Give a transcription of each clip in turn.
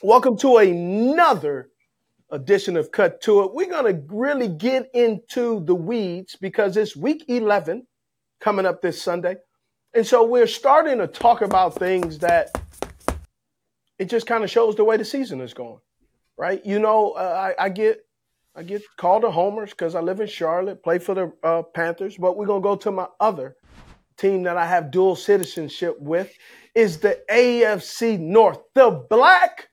Welcome to another edition of Cut to It. We're going to really get into the weeds because it's week 11 coming up this Sunday. And so we're starting to talk about things that it just kind of shows the way the season is going, right? You know, uh, I, I, get I get called a homers because I live in Charlotte, play for the uh, Panthers, but we're gonna go to my other team that I have dual citizenship with is the AFC North, the black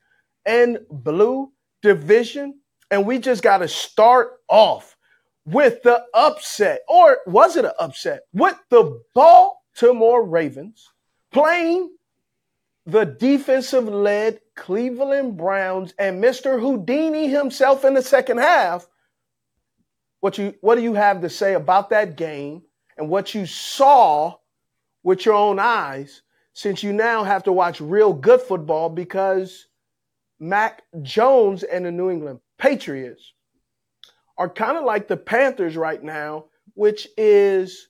and blue division, and we just got to start off with the upset, or was it an upset? With the Baltimore Ravens playing the defensive led Cleveland Browns and Mr. Houdini himself in the second half. What you what do you have to say about that game and what you saw with your own eyes since you now have to watch real good football because Mac Jones and the New England Patriots are kind of like the Panthers right now, which is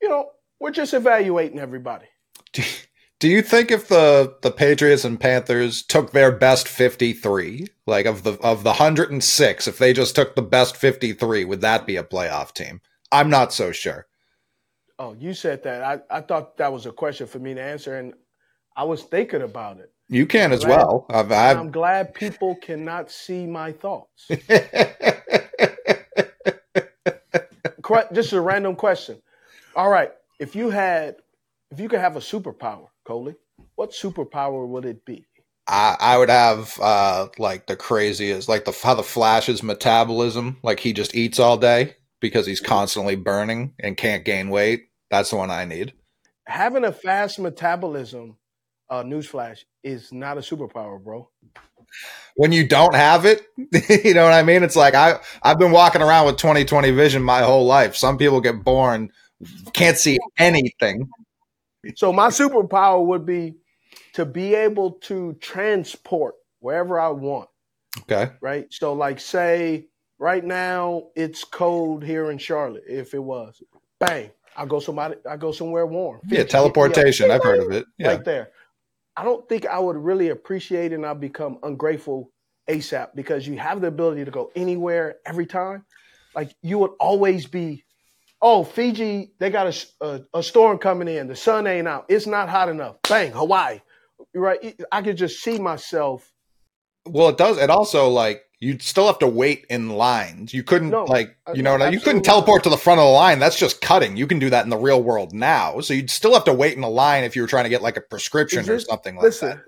you know, we're just evaluating everybody. Do you think if the the Patriots and Panthers took their best 53, like of the of the 106, if they just took the best 53, would that be a playoff team? I'm not so sure. Oh, you said that. I, I thought that was a question for me to answer, and I was thinking about it. You can as glad, well. I've, I've... I'm glad people cannot see my thoughts. Just a random question. All right, if you had, if you could have a superpower, Coley, what superpower would it be? I, I would have uh, like the craziest, like the how the Flash's metabolism, like he just eats all day because he's constantly burning and can't gain weight. That's the one I need. Having a fast metabolism, uh, newsflash, is not a superpower, bro. When you don't have it, you know what I mean? It's like I I've been walking around with 20/20 vision my whole life. Some people get born can't see anything so my superpower would be to be able to transport wherever I want. Okay. Right. So like say right now it's cold here in Charlotte. If it was, bang, I go somebody I go somewhere warm. Yeah, teleportation. I've heard of it. Yeah. Right there. I don't think I would really appreciate and I'll become ungrateful ASAP because you have the ability to go anywhere every time. Like you would always be oh, Fiji, they got a, a, a, storm coming in. The sun ain't out. It's not hot enough. Bang, Hawaii. Right. I could just see myself. Well, it does. It also like you'd still have to wait in lines. You couldn't no, like uh, you know you couldn't teleport to the front of the line. That's just cutting. You can do that in the real world now. So you'd still have to wait in a line if you were trying to get like a prescription or something like listen, that.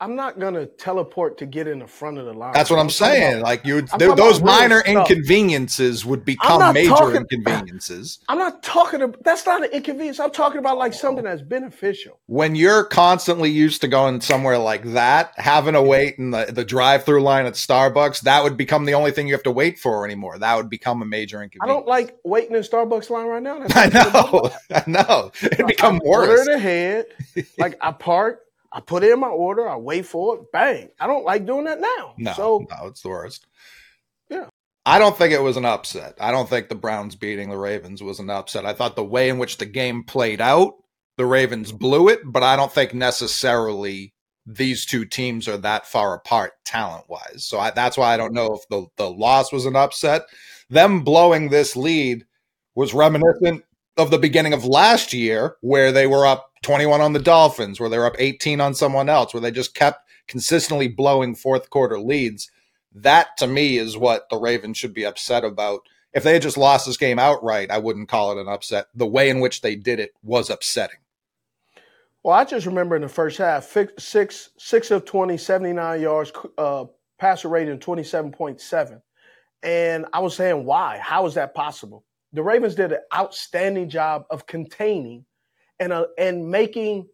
I, am not gonna teleport to get in the front of the line. That's what I'm, I'm saying. About, like you, those minor inconveniences would become major talking, inconveniences. I'm not talking about. That's not an inconvenience. I'm talking about like something that's beneficial. When you're constantly used to going somewhere like that, having to wait in the, the drive-through line at Starbucks, that would become the only thing you have to wait for anymore. That would become a major inconvenience. I don't like waiting in Starbucks line right now. I know. I know. It become worse. Order in ahead. like I park I put in my order, I wait for it, bang. I don't like doing that now. No, so, no, it's the worst. Yeah. I don't think it was an upset. I don't think the Browns beating the Ravens was an upset. I thought the way in which the game played out, the Ravens blew it, but I don't think necessarily these two teams are that far apart talent wise. So I, that's why I don't know if the, the loss was an upset. Them blowing this lead was reminiscent of the beginning of last year where they were up 21 on the Dolphins, where they're up 18 on someone else, where they just kept consistently blowing fourth quarter leads. That to me is what the Ravens should be upset about. If they had just lost this game outright, I wouldn't call it an upset. The way in which they did it was upsetting. Well, I just remember in the first half, six six of 20, 79 yards, uh, passer rating 27.7. And I was saying, why? How is that possible? The Ravens did an outstanding job of containing and uh, and making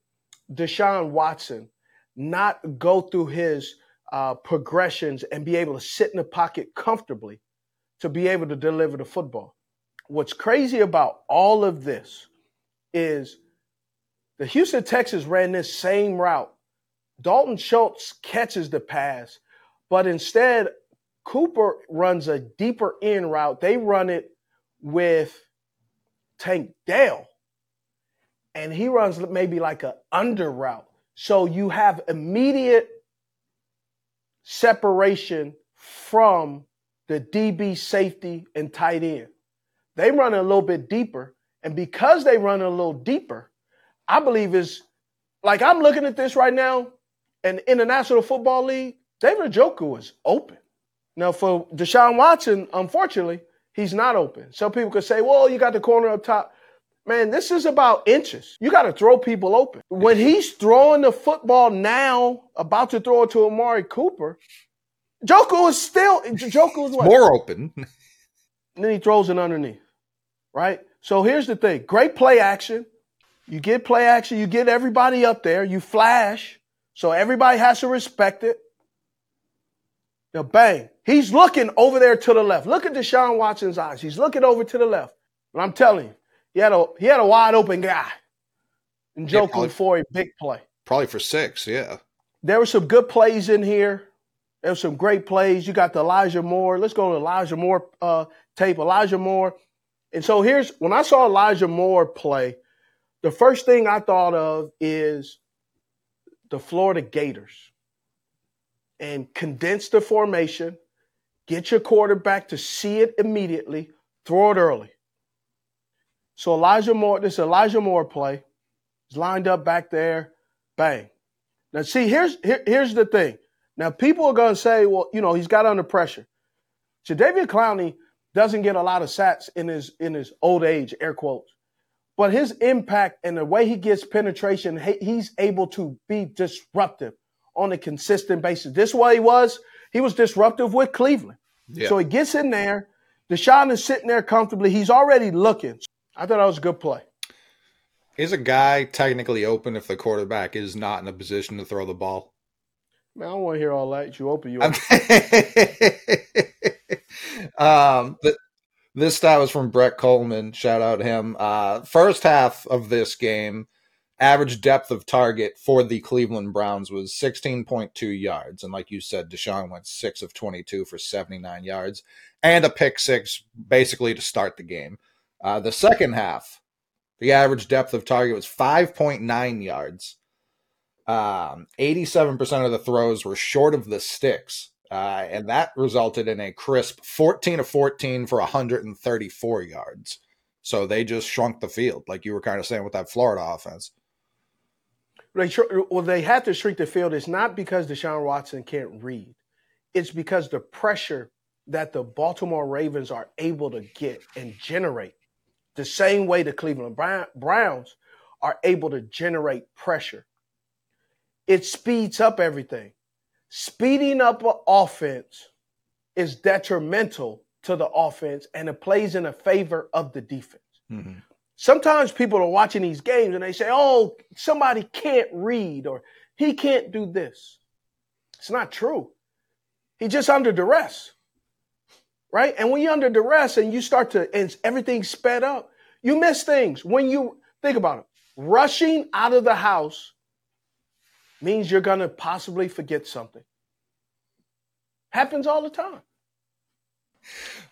Deshaun Watson not go through his uh, progressions and be able to sit in the pocket comfortably to be able to deliver the football. What's crazy about all of this is the Houston Texans ran this same route. Dalton Schultz catches the pass, but instead, Cooper runs a deeper in route. They run it with Tank Dell, and he runs maybe like an under route. So you have immediate separation from the DB safety and tight end. They run a little bit deeper. And because they run a little deeper, I believe is like I'm looking at this right now, and in the National Football League, David Njoku is open. Now, for Deshaun Watson, unfortunately, he's not open. Some people could say, well, you got the corner up top. Man, this is about inches. You got to throw people open. When he's throwing the football now, about to throw it to Amari Cooper, Njoku is still Njoku is what? More open. and then he throws it underneath. Right? So here's the thing. Great play action. You get play action, you get everybody up there, you flash. So everybody has to respect it. Now bang. He's looking over there to the left. Look at Deshaun Watson's eyes. He's looking over to the left. But I'm telling you, he had a he had a wide open guy. And Joe yeah, for a big play. Probably for six, yeah. There were some good plays in here. There were some great plays. You got the Elijah Moore. Let's go to Elijah Moore uh, tape. Elijah Moore. And so here's when I saw Elijah Moore play, the first thing I thought of is the Florida Gators. And condense the formation, get your quarterback to see it immediately, throw it early. So Elijah Moore, this Elijah Moore play is lined up back there, bang. Now see, here's here, here's the thing. Now people are gonna say, well, you know, he's got under pressure. Jadeveon Clowney doesn't get a lot of sats in his in his old age, air quotes. But his impact and the way he gets penetration, he's able to be disruptive on a consistent basis. This way he was. He was disruptive with Cleveland. Yeah. So he gets in there. Deshaun is sitting there comfortably. He's already looking. I thought that was a good play. Is a guy technically open if the quarterback is not in a position to throw the ball? Man, I don't want to hear all that. You open, you open. um, but this stat was from Brett Kollmann. Shout out to him. Uh, first half of this game, average depth of target for the Cleveland Browns was 16.2 yards. And like you said, Deshaun went 6 of 22 for 79 yards and a pick six basically to start the game. Uh, the second half, the average depth of target was 5.9 yards. Um, 87% of the throws were short of the sticks. Uh, and that resulted in a crisp 14 of 14 for 134 yards. So they just shrunk the field, like you were kind of saying with that Florida offense. Well, they had to shrink the field. It's not because Deshaun Watson can't read. It's because the pressure that the Baltimore Ravens are able to get and generate the same way the Cleveland Browns are able to generate pressure. It speeds up everything. Speeding up an offense is detrimental to the offense and it plays in a favor of the defense. Mm-hmm. Sometimes people are watching these games and they say, oh, somebody can't read or he can't do this. It's not true. He's just under duress right? And when you're under duress and you start to, and everything's sped up, you miss things. When you think about it, rushing out of the house means you're going to possibly forget something. Happens all the time.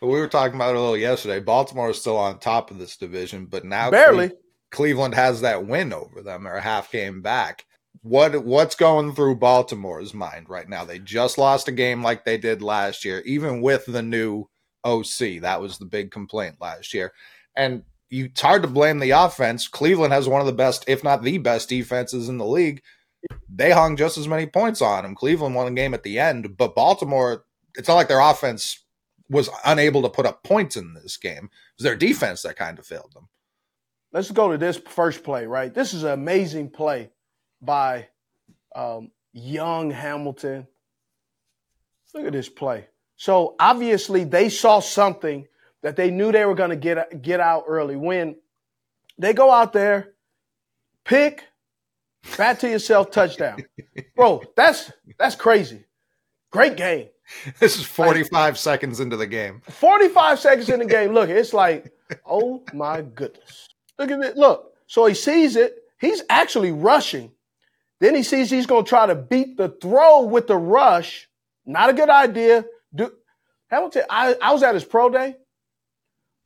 Well, we were talking about it a little yesterday. Baltimore is still on top of this division, but now barely. Cleveland has that win over them. A half game back. What what's going through Baltimore's mind right now? They just lost a game like they did last year, even with the new OC. That was the big complaint last year. And you, it's hard to blame the offense. Cleveland has one of the best, if not the best, defenses in the league. They hung just as many points on them. Cleveland won the game at the end, but Baltimore, it's not like their offense was unable to put up points in this game. It was their defense that kind of failed them. Let's go to this first play, right? This is an amazing play by um, young Hamilton. Look at this play. So obviously they saw something that they knew they were going to get get out early. When they go out there, pick, Bat to yourself, touchdown. Bro, that's that's crazy. Great game. This is 45 like, seconds into the game. 45 seconds in the game. Look, it's like, oh my goodness. Look at it. Look. So he sees it. He's actually rushing. Then he sees he's going to try to beat the throw with the rush. Not a good idea. Do, Hamilton, I, I was at his pro day.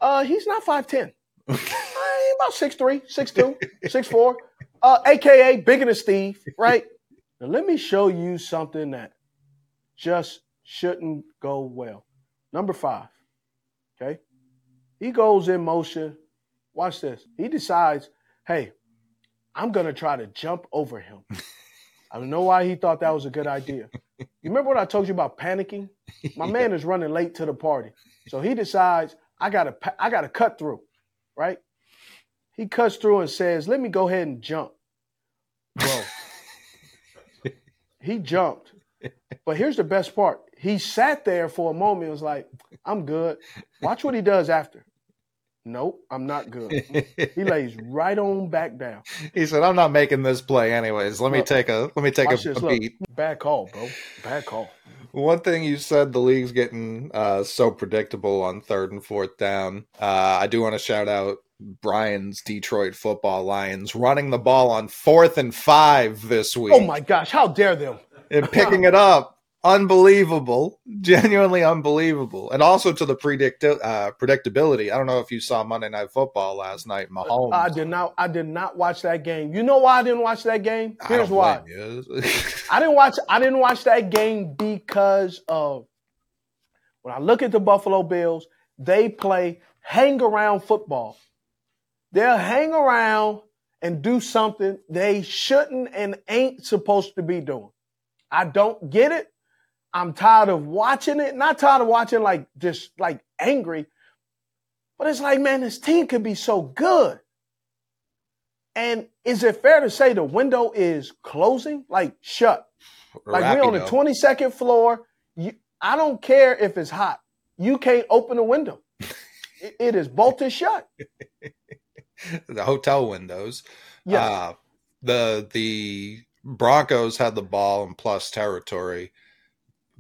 Uh, he's not 5'10. uh, about 6'3, 6'2, 6'4. Uh, AKA bigger than Steve, right? Now let me show you something that just shouldn't go well. Number five, okay? He goes in motion. Watch this. He decides, hey, I'm going to try to jump over him. I don't know why he thought that was a good idea. You remember what I told you about panicking? My yeah. man is running late to the party. So he decides, I got to I got to cut through, right? He cuts through and says, "Let me go ahead and jump." Bro. he jumped. But here's the best part. He sat there for a moment and was like, I'm good. Watch what he does after. Nope, I'm not good. he lays right on back down. He said, "I'm not making this play anyways. Let me take a let me take a, a beat." Bad call, bro. Bad call. One thing you said, the league's getting uh, so predictable on third and fourth down. Uh, I do want to shout out Brian's Detroit Football Lions running the ball on fourth and five this week. Oh my gosh! How dare them! And picking it up unbelievable, genuinely unbelievable, and also to the predict uh, predictability. I don't know if you saw Monday Night Football last night. Mahomes. I did not. I did not watch that game. You know why I didn't watch that game? Here's why. I didn't watch. I didn't watch that game because of when I look at the Buffalo Bills. They play hang around football. They'll hang around and do something they shouldn't and ain't supposed to be doing. I don't get it. I'm tired of watching it. Not tired of watching like just like angry, but it's like, man, this team could be so good. And is it fair to say the window is closing? Like shut. Like we're on the 22nd floor. You, I don't care if it's hot. You can't open the window. it, it is bolted shut. the hotel windows. Yeah. Uh, the the Broncos had the ball in plus territory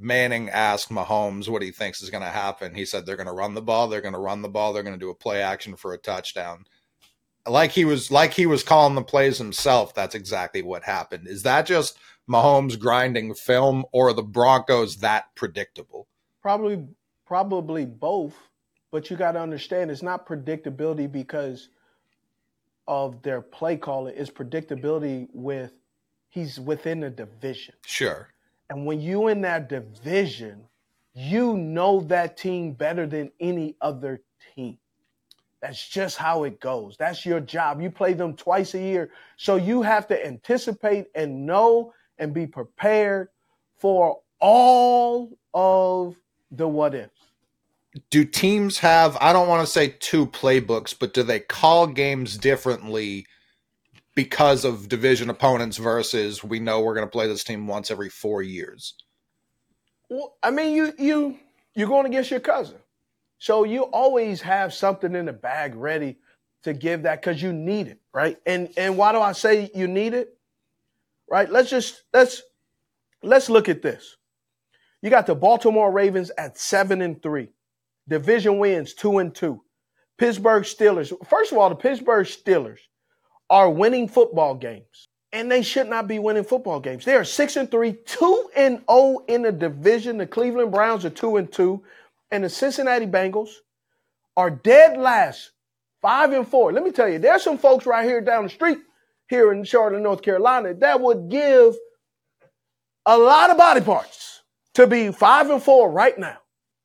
Manning asked Mahomes what he thinks is going to happen. He said they're going to run the ball, they're going to run the ball, they're going to do a play action for a touchdown. Like he was like he was calling the plays himself, that's exactly what happened. Is that just Mahomes grinding film or the Broncos that predictable? Probably probably both, but you got to understand it's not predictability because of their play calling, it's predictability with he's within the division. Sure. And when you in that division, you know that team better than any other team. That's just how it goes. That's your job. You play them twice a year. So you have to anticipate and know and be prepared for all of the what ifs. Do teams have, I don't want to say two playbooks, but do they call games differently because of division opponents versus we know we're going to play this team once every four years? Well, I mean, you you you're going against your cousin, so you always have something in the bag ready to give that because you need it, right? And and why do I say you need it? Right? Let's just let's let's look at this. You got the Baltimore Ravens at seven and three, division wins two and two. Pittsburgh Steelers. First of all, the Pittsburgh Steelers are winning football games. And they should not be winning football games. They are six and three, two and zero oh in the division. The Cleveland Browns are two and two, and the Cincinnati Bengals are dead last, five and four. Let me tell you, there's some folks right here down the street here in Charlotte, North Carolina, that would give a lot of body parts to be five and four right now.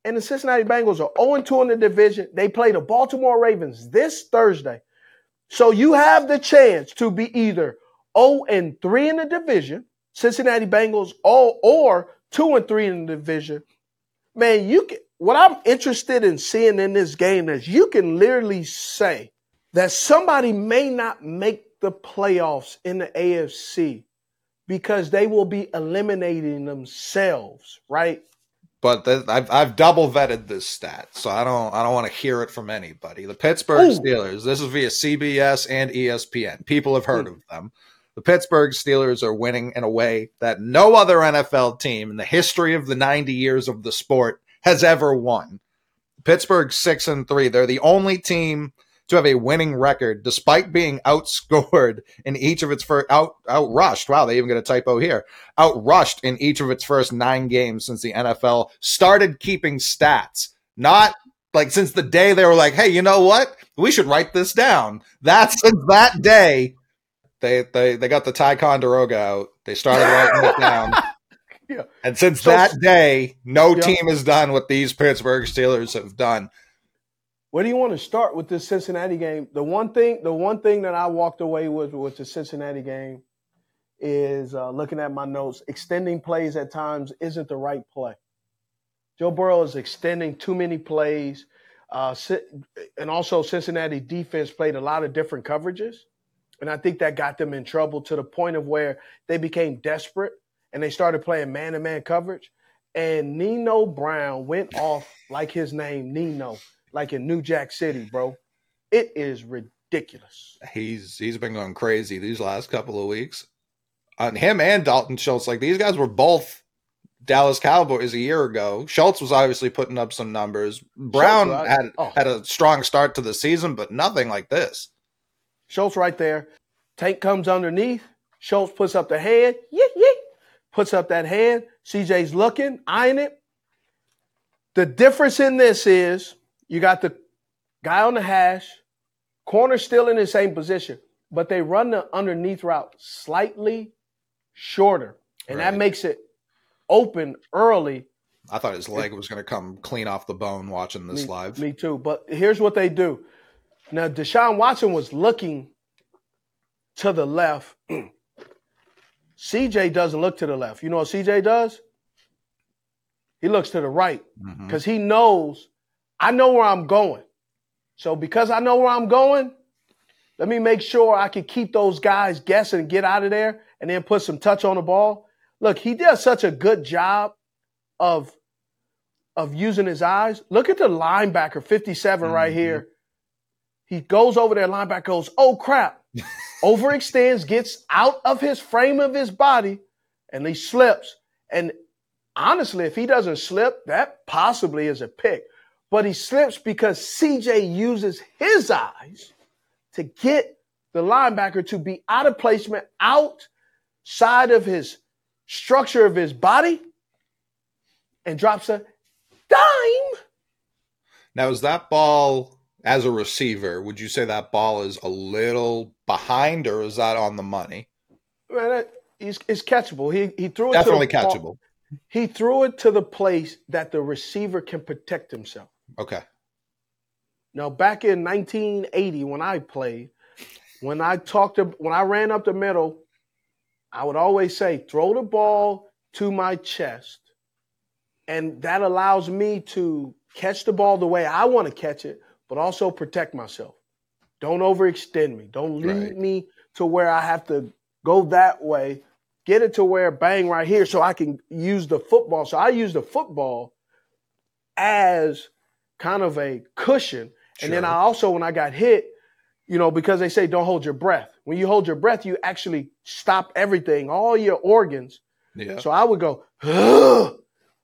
And the Cincinnati Bengals are 0 2 in the division. They play the Baltimore Ravens this Thursday. So you have the chance to be either 0 and 3 in the division, Cincinnati Bengals, or, or 2 and 3 in the division. Man, you can, what I'm interested in seeing in this game is you can literally say that somebody may not make the playoffs in the AFC because they will be eliminating themselves, right? But the, I've I've double vetted this stat, so I don't I don't want to hear it from anybody. The Pittsburgh Ooh. Steelers. This is via CBS and ESPN. People have heard Ooh. of them. The Pittsburgh Steelers are winning in a way that no other NFL team in the history of the 90 years of the sport has ever won. Pittsburgh 6 and 3. They're the only team to have a winning record despite being outscored in each of its first out outrushed. Wow, they even got a typo here. Outrushed in each of its first 9 games since the NFL started keeping stats. Not like since the day they were like, "Hey, you know what? We should write this down." That's since that day they they they got the Ticonderoga out. They started writing it down. Yeah. And since so, that day, no yeah. team has done what these Pittsburgh Steelers have done. Where do you want to start with this Cincinnati game? The one thing, the one thing that I walked away with with the Cincinnati game is uh, looking at my notes. Extending plays at times isn't the right play. Joe Burrow is extending too many plays, uh, and also Cincinnati defense played a lot of different coverages, and I think that got them in trouble to the point of where they became desperate and they started playing man-to-man coverage. And Nino Brown went off like his name Nino like in New Jack City, bro. It is ridiculous. He's he's been going crazy these last couple of weeks. On him and Dalton Schultz, like these guys were both Dallas Cowboys a year ago. Schultz was obviously putting up some numbers. Brown Schultz, had oh. had a strong start to the season, but nothing like this. Schultz right there. Tank comes underneath. Schultz puts up the hand. Yeah, yeah. Puts up that hand. CJ's looking, eyeing it. The difference in this is you got the guy on the hash, corner still in the same position, but they run the underneath route slightly shorter, and right. that makes it open early. I thought his leg was going to come clean off the bone watching this me, live. Me too. But here's what they do. Now, Deshaun Watson was looking to the left. CJ doesn't look to the left. You know what CJ does? He looks to the right because mm-hmm. he knows I know where I'm going. So because I know where I'm going, let me make sure I can keep those guys guessing and get out of there and then put some touch on the ball. Look, he does such a good job of of using his eyes. Look at the linebacker 57 mm-hmm. right here. He goes over there, linebacker goes, oh crap. Overextends, gets out of his frame of his body, and he slips. And honestly, if he doesn't slip, that possibly is a pick but he slips because CJ uses his eyes to get the linebacker to be out of placement outside of his structure of his body and drops a dime. Now, is that ball as a receiver? Would you say that ball is a little behind, or is that on the money? Well, it's, it's catchable. He he threw it definitely catchable. Ball. He threw it to the place that the receiver can protect himself. Okay. Now, back in 1980, when I played, when I talked to, when I ran up the middle, I would always say, throw the ball to my chest. And that allows me to catch the ball the way I want to catch it, but also protect myself. Don't overextend me. Don't lead right. me to where I have to go that way. Get it to where bang right here so I can use the football. So I use the football as kind of a cushion. Sure. And then I also, when I got hit, you know, because they say don't hold your breath. When you hold your breath, you actually stop everything, all your organs. Yeah. So I would go, Ugh!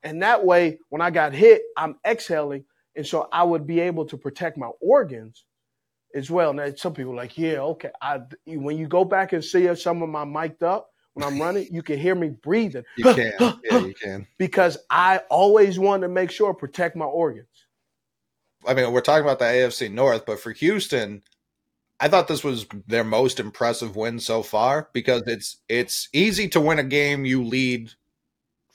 and that way, when I got hit, I'm exhaling, and so I would be able to protect my organs as well. Now, some people like, yeah, okay. I when you go back and see some of my mic'd up when I'm running, you can hear me breathing. You can, yeah, you can. Because I always want to make sure protect my organs. I mean, we're talking about the AFC North, but for Houston, I thought this was their most impressive win so far because it's it's easy to win a game you lead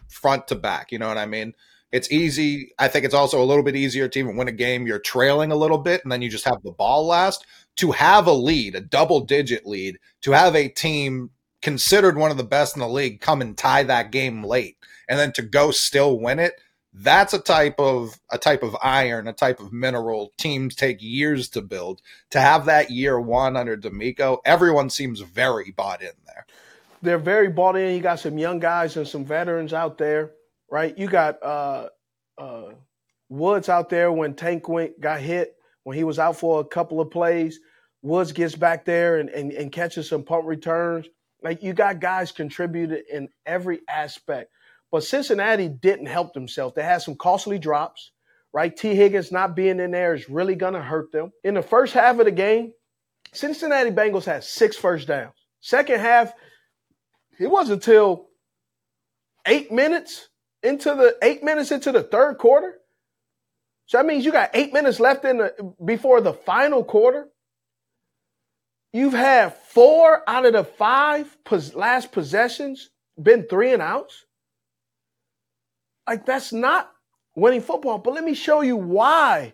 front to back. You know what I mean? It's easy. I think it's also a little bit easier to even win a game you're trailing a little bit and then you just have the ball last. To have a lead, a double digit lead, to have a team considered one of the best in the league come and tie that game late and then to go still win it that's a type of a type of iron, a type of mineral teams take years to build. To have that year one under DeMeco, everyone seems very bought in there. They're very bought in. You got some young guys and some veterans out there, right? You got uh, uh, Woods out there when Tank went got hit when he was out for a couple of plays. Woods gets back there and, and, and catches some punt returns. Like you got guys contributed in every aspect. But Cincinnati didn't help themselves. They had some costly drops, right? Tee Higgins not being in there is really going to hurt them. In the first half of the game, Cincinnati Bengals had six first downs. Second half, it wasn't until eight minutes into the eight minutes into the third quarter. So that means you got eight minutes left in the before the final quarter. You've had four out of the five pos- last possessions been three and outs. Like that's not winning football. But let me show you why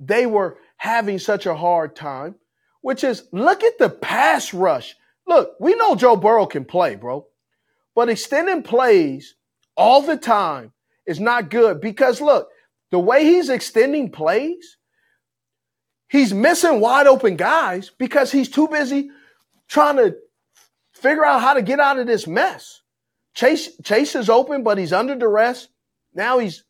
they were having such a hard time, which is look at the pass rush. Look, we know Joe Burrow can play, bro. But extending plays all the time is not good because look, the way he's extending plays, he's missing wide open guys because he's too busy trying to figure out how to get out of this mess. Chase Chase is open, but he's under duress. Now he's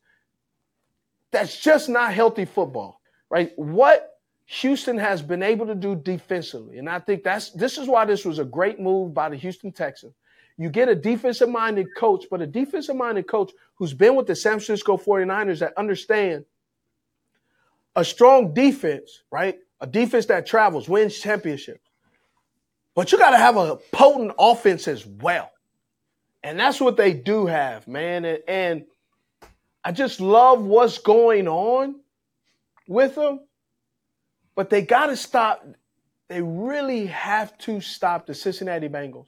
that's just not healthy football, right? What Houston has been able to do defensively, and I think that's this is why this was a great move by the Houston Texans. You get a defensive minded coach, but a defensive minded coach who's been with the San Francisco 49ers that understand a strong defense, right? A defense that travels, wins championships. But you got to have a potent offense as well. And that's what they do have, man. And, and I just love what's going on with them. But they got to stop. They really have to stop the Cincinnati Bengals.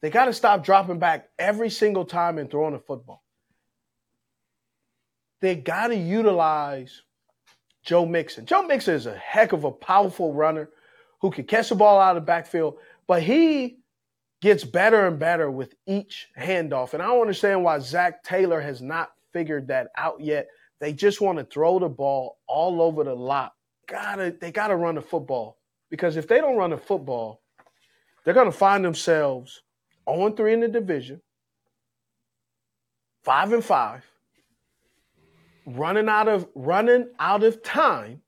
They got to stop dropping back every single time and throwing the football. They got to utilize Joe Mixon. Joe Mixon is a heck of a powerful runner who can catch the ball out of the backfield, but he gets better and better with each handoff. And I don't understand why Zac Taylor has not figured that out yet. They just want to throw the ball all over the lot. Gotta, they got to run the football because if they don't run the football, they're to find themselves on 3 in the division, 5 and 5, running out of running out of time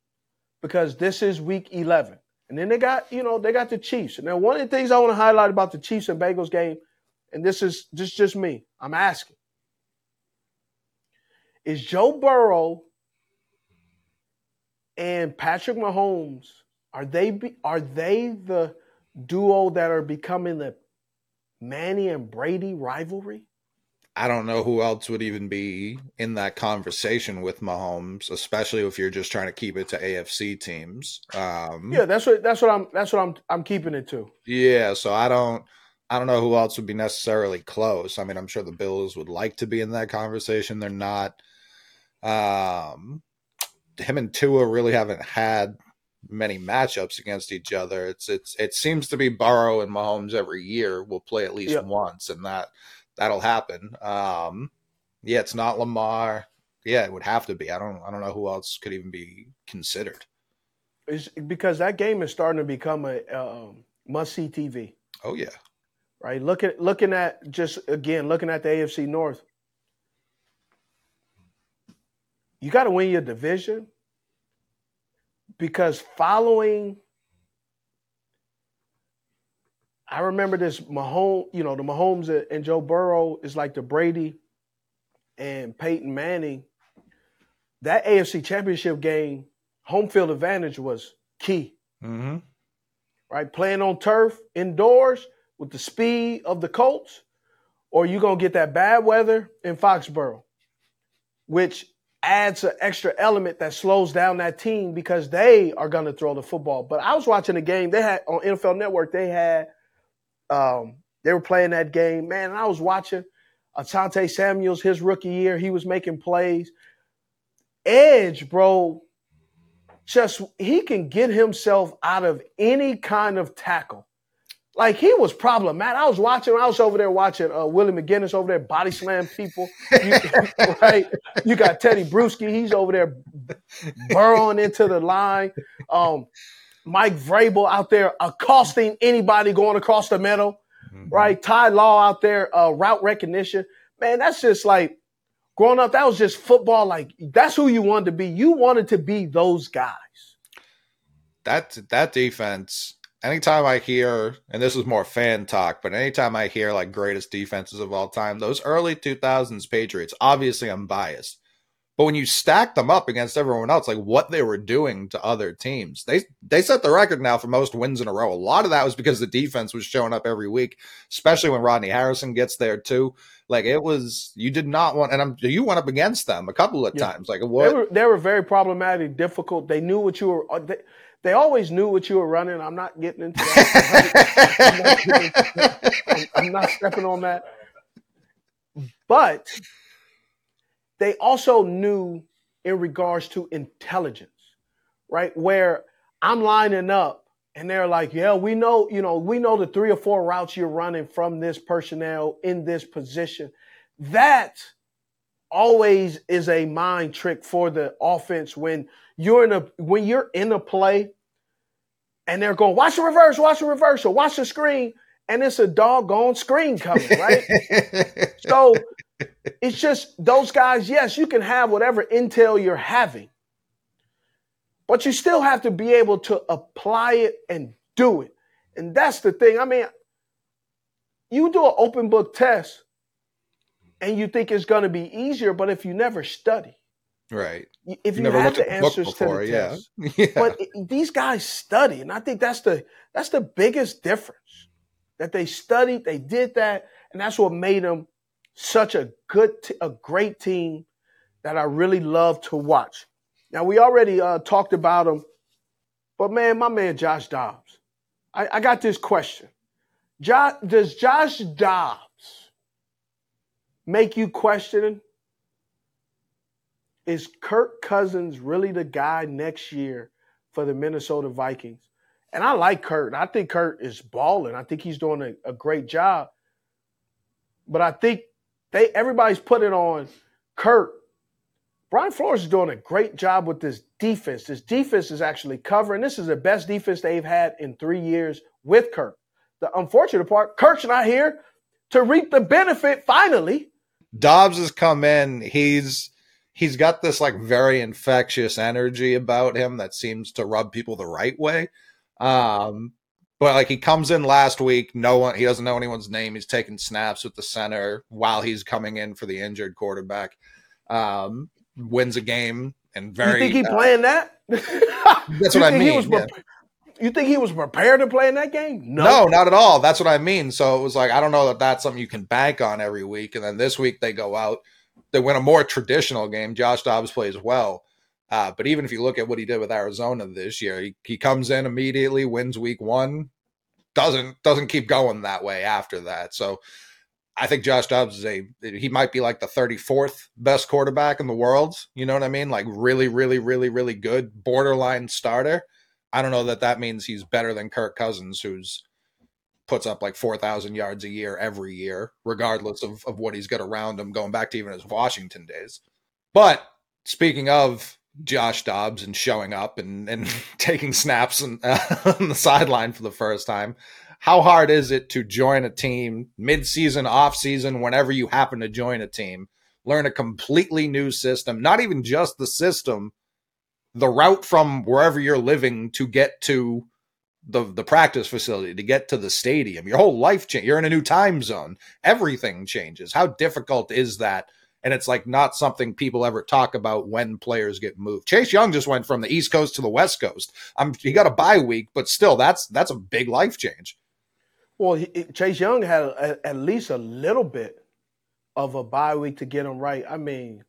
because this is week 11. And then they got, you know, they got the Chiefs. And now one of the things I want to highlight about the Chiefs and Bengals game, and this is just just me, I'm asking is Joe Burrow and Patrick Mahomes are they be, are they the duo that are becoming the Manny and Brady rivalry? I don't know who else would even be in that conversation with Mahomes, especially if you're just trying to keep it to AFC teams. Um, yeah, that's what that's what I'm that's what I'm I'm keeping it to. Yeah, so I don't I don't know who else would be necessarily close. I mean, I'm sure the Bills would like to be in that conversation. They're not. Um, him and Tua really haven't had many matchups against each other. It's it's it seems to be Burrow and Mahomes every year will play at least once, and that that'll happen. Um, yeah, it's not Lamar. Yeah, it would have to be. I don't I don't know who else could even be considered. It's because that game is starting to become a um, must see TV. Oh yeah, right. Looking looking at just again looking at the AFC North you got to win your division because following I remember this Mahomes, you know, the Mahomes and Joe Burrow is like the Brady and Peyton Manning. That AFC Championship game, home field advantage was key. Mm-hmm. Right, playing on turf indoors with the speed of the Colts, or you gonna get that bad weather in Foxborough, which adds an extra element that slows down that team because they are going to throw the football. But I was watching the game. They had on NFL Network. They had um, they were playing that game, man. And I was watching Asante Samuel's his rookie year. He was making plays. Edge, bro, just he can get himself out of any kind of tackle. Like he was problematic. I was watching. I was over there watching uh, Willie McGinest over there body slam people. You, right? You got Tedy Bruschi. He's over there burrowing into the line. Um, Mike Vrabel out there accosting anybody going across the middle. Mm-hmm. Right? Ty Law out there uh, route recognition. Man, that's just like growing up. That was just football. Like that's who you wanted to be. You wanted to be those guys. That that defense anytime I hear, and this is more fan talk, but anytime I hear like greatest defenses of all time, those early 2000s Patriots, obviously I'm biased. But when you stack them up against everyone else, like what they were doing to other teams, they they set the record now for most wins in a row. A lot of that was because the defense was showing up every week, especially when Rodney Harrison gets there too. Like it was, you did not want, and I'm, you went up against them a couple of yeah. times. Like what? They were, they were very problematic, difficult. They knew what you were. Uh, they, they always knew what you were running. I'm not getting into that. I'm, not I'm not stepping on that. But they also knew in regards to intelligence, right? Where I'm lining up and they're like, yeah, we know, you know, we know the three or four routes you're running from this personnel in this position. That always is a mind trick for the offense when you're in a when you're in a play and they're going, watch the reverse, watch the reversal, watch the screen, and it's a doggone screen coming, right? so it's just those guys, yes, you can have whatever intel you're having, but you still have to be able to apply it and do it. And that's the thing. I mean, you do an open book test and you think it's going to be easier, but if you never study, right? If you, you have the answers before, to the yeah. test, yeah. but these guys study, and I think that's the that's the biggest difference that they studied, they did that, and that's what made them such a good, t- a great team that I really love to watch. Now we already uh, talked about them, but man, my man Josh Dobbs, I, I got this question: Josh, Does Josh Dobbs make you question? Is Kirk Cousins really the guy next year for the Minnesota Vikings? And I like Kirk. I think Kirk is balling. I think he's doing a, a great job. But I think they everybody's putting on Kirk. Brian Flores is doing a great job with this defense. This defense is actually covering. This is the best defense they've had in three years with Kirk. The unfortunate part, Kirk's not here to reap the benefit finally. Dobbs has come in. He's he's got this like very infectious energy about him that seems to rub people the right way. Um, but like he comes in last week, no one he doesn't know anyone's name. He's taking snaps with the center while he's coming in for the injured quarterback. Um, wins a game and very. You think he uh, playing that? that's what I mean. Yeah. You think he was prepared to play in that game? No. no, not at all. That's what I mean. So it was like I don't know that that's something you can bank on every week. And then this week they go out, they win a more traditional game. Josh Dobbs plays well. Uh, but even if you look at what he did with Arizona this year, he, he comes in immediately, wins week one, doesn't doesn't keep going that way after that. So I think Josh Dobbs is a he might be like the 34th best quarterback in the world. You know what I mean? Like really, really, really, really good borderline starter. I don't know that that means he's better than Kirk Cousins, who's puts up like 4,000 yards a year every year, regardless of, of what he's got around him, going back to even his Washington days. But speaking of Josh Dobbs and showing up and, and taking snaps and, uh, on the sideline for the first time. How hard is it to join a team mid-season, off-season, whenever you happen to join a team, learn a completely new system, not even just the system, the route from wherever you're living to get to the the practice facility, to get to the stadium. Your whole life change. You're in a new time zone. Everything changes. How difficult is that and it's like not something people ever talk about when players get moved. Chase Young just went from the East Coast to the West Coast. I'm he got a bye week, but still, that's that's a big life change. Well, he, Chase Young had a, at least a little bit of a bye week to get him right. I mean,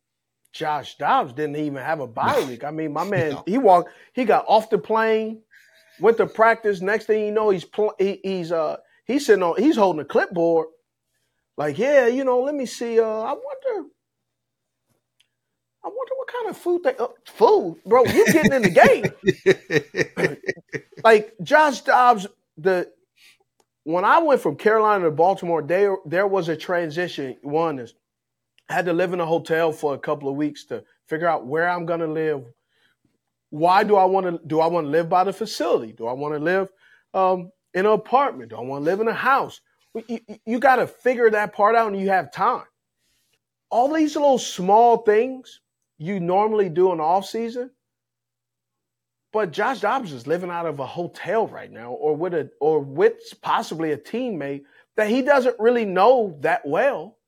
Josh Dobbs didn't even have a bye week. I mean, my man, no. he walked, he got off the plane, went to practice. Next thing you know, he's pl- he, he's uh he's sitting on he's holding a clipboard. Like, yeah, you know, let me see. Uh, I wonder I wonder what kind of food they uh, food, bro. You getting in the game? like Josh Dobbs, the when I went from Carolina to Baltimore, there there was a transition. One is I had to live in a hotel for a couple of weeks to figure out where I'm going to live. Why do I want to do I want to live by the facility? Do I want to live um, in an apartment? Do I want to live in a house? You, you got to figure that part out, and you have time. All these little small things you normally do in off season, But Josh Dobbs is living out of a hotel right now, or with a or with possibly a teammate that he doesn't really know that well.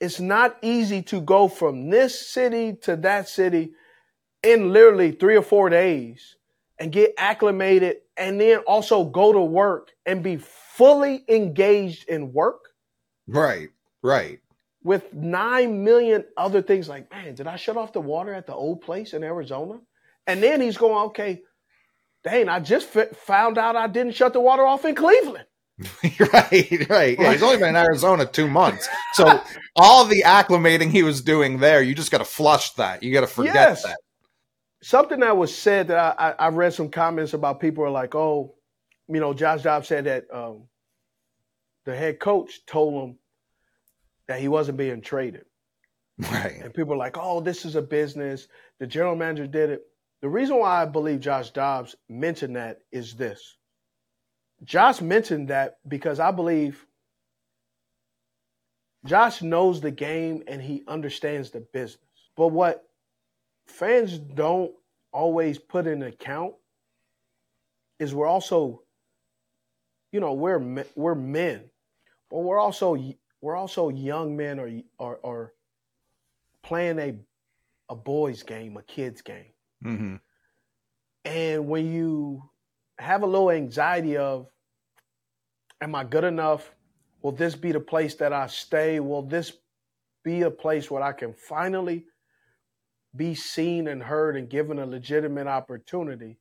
It's not easy to go from this city to that city in literally three or four days and get acclimated and then also go to work and be fully engaged in work. Right, right. With nine million other things like, man, did I shut off the water at the old place in Arizona? And then he's going, okay, dang, I just f- found out I didn't shut the water off in Cleveland. right, right. Yeah, he's only been in Arizona two months. So all the acclimating he was doing there, you just got to flush that. You got to forget yes. that. Something that was said that I, I, read some comments about people are like, oh, you know, Josh Dobbs said that um, the head coach told him that he wasn't being traded. Right. And people are like, oh, this is a business. The general manager did it. The reason why I believe Josh Dobbs mentioned that is this. Josh mentioned that because I believe Josh knows the game and he understands the business. But what fans don't always put in account is we're also, you know, we're we're men, but we're also we're also young men or or, or playing a a boys game, a kids game. Mm-hmm. And when you have a little anxiety of, am I good enough? Will this be the place that I stay? Will this be a place where I can finally be seen and heard and given a legitimate opportunity?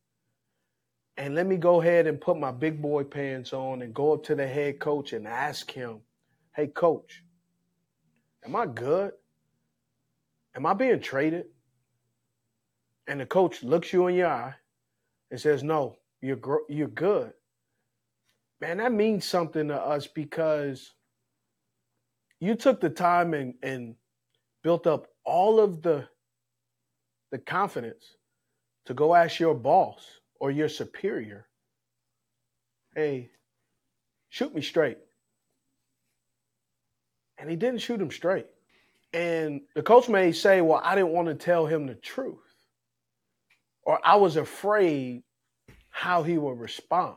And let me go ahead and put my big boy pants on and go up to the head coach and ask him, hey, coach, am I good? Am I being traded? And the coach looks you in your eye and says, no, you're, you're good man, that means something to us because you took the time and, and built up all of the the confidence to go ask your boss or your superior, hey, shoot me straight. And he didn't shoot him straight. And the coach may say, well, I didn't want to tell him the truth. Or I was afraid how he would respond.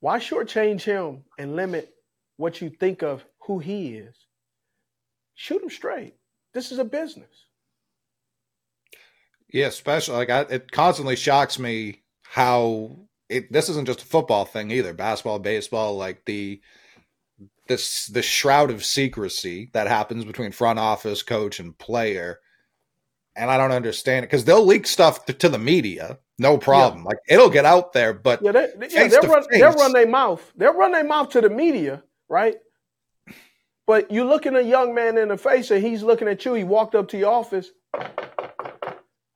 Why shortchange him and limit what you think of who he is? Shoot him straight. This is a business. Yeah, especially like I, it constantly shocks me how it. This isn't just a football thing either. Basketball, baseball, like the this the shroud of secrecy that happens between front office, coach, and player. And I don't understand it because they'll leak stuff to, to the media no problem. Yeah. Like it'll get out there, but yeah, they, yeah, they'll run, they'll run their mouth. They'll run their mouth to the media, right? But you're looking a young man in the face and he's looking at you. He walked up to your office.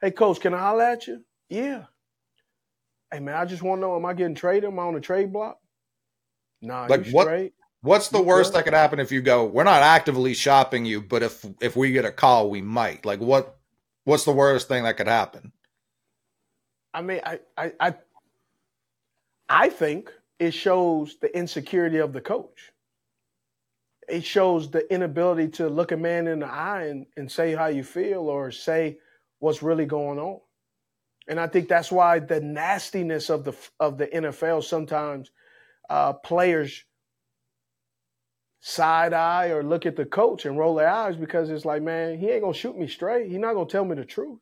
Hey, coach, can I holler at you? Yeah. Hey, man, I just want to know: Am I getting traded? Am I on the trade block? Nah, like what? Straight. What's the you worst good? that could happen if you go? We're not actively shopping you, but if if we get a call, we might. Like what? What's the worst thing that could happen? I mean, I, I, I, I think it shows the insecurity of the coach. It shows the inability to look a man in the eye and, and say how you feel or say what's really going on. And I think that's why the nastiness of the of the NFL sometimes uh, players side eye or look at the coach and roll their eyes because it's like, man, he ain't gonna shoot me straight. He's not gonna tell me the truth.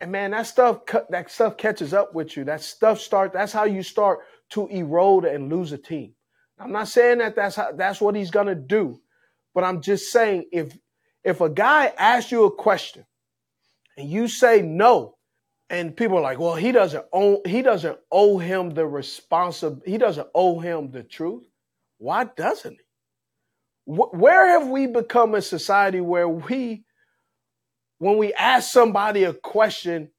And man, that stuff that stuff catches up with you. That stuff start. That's how you start to erode and lose a team. I'm not saying that that's how, that's what he's gonna do, but I'm just saying if if a guy asks you a question and you say no, and people are like, well, he doesn't owe he doesn't owe him the responsibility. He doesn't owe him the truth. Why doesn't he? Where have we become a society where we when we ask somebody a question,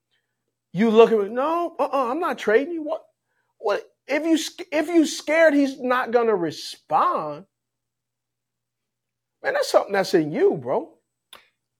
you look at me, no, uh-uh, I'm not trading you. What, what, if you, if you scared he's not going to respond, man, that's something that's in you, bro.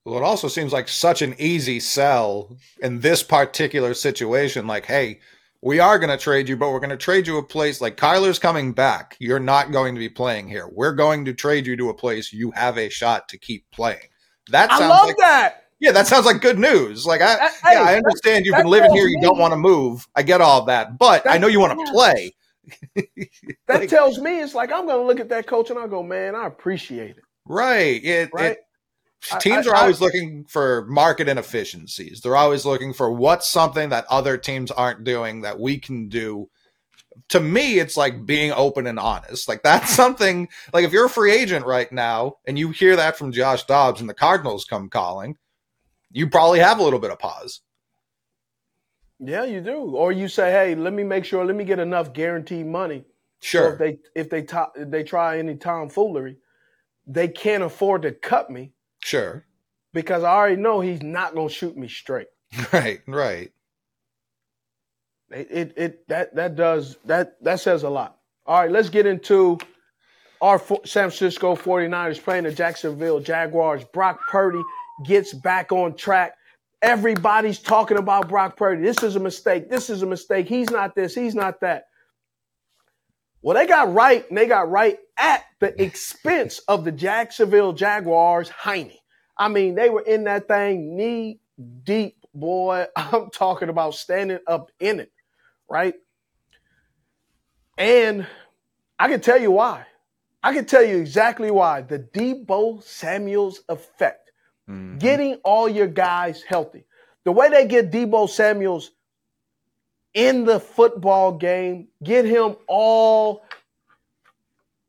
Well, it also seems like such an easy sell in this particular situation. Like, hey, we are going to trade you, but we're going to trade you a place like Kyler's coming back. You're not going to be playing here. We're going to trade you to a place you have a shot to keep playing. That I love like, that. Yeah, that sounds like good news. Like I, yeah, I understand you've been living here, you me- don't want to move. I get all that, but I know you want to play. That Like- tells me it's like I'm going to look at that coach and I'll go, man, I appreciate it. Right. It, Right? it teams I- are I- always looking for market inefficiencies. They're always looking for what's something that other teams aren't doing that we can do. To me, it's like being open and honest. Like that's something like if you're a free agent right now and you hear that from Josh Dobbs and the Cardinals come calling, you probably have a little bit of pause. Yeah, you do. Or you say, hey, let me make sure, let me get enough guaranteed money. So Sure. if they if they to, if they try any tomfoolery, they can't afford to cut me sure. because I already know he's not going to shoot me straight. Right, right. It, it it that that does that that says a lot. All right, let's get into our San Francisco 49ers playing the Jacksonville Jaguars. Brock Purdy gets back on track. Everybody's talking about Brock Purdy. This is a mistake. This is a mistake. He's not this. He's not that. Well, they got right, and they got right at the expense of the Jacksonville Jaguars, Heine. I mean, they were in that thing knee deep, boy. I'm talking about standing up in it, right? And I can tell you why. I can tell you exactly why. The Deebo Samuels effect. Mhm. Getting all your guys healthy. The way they get Deebo Samuels in the football game, get him all,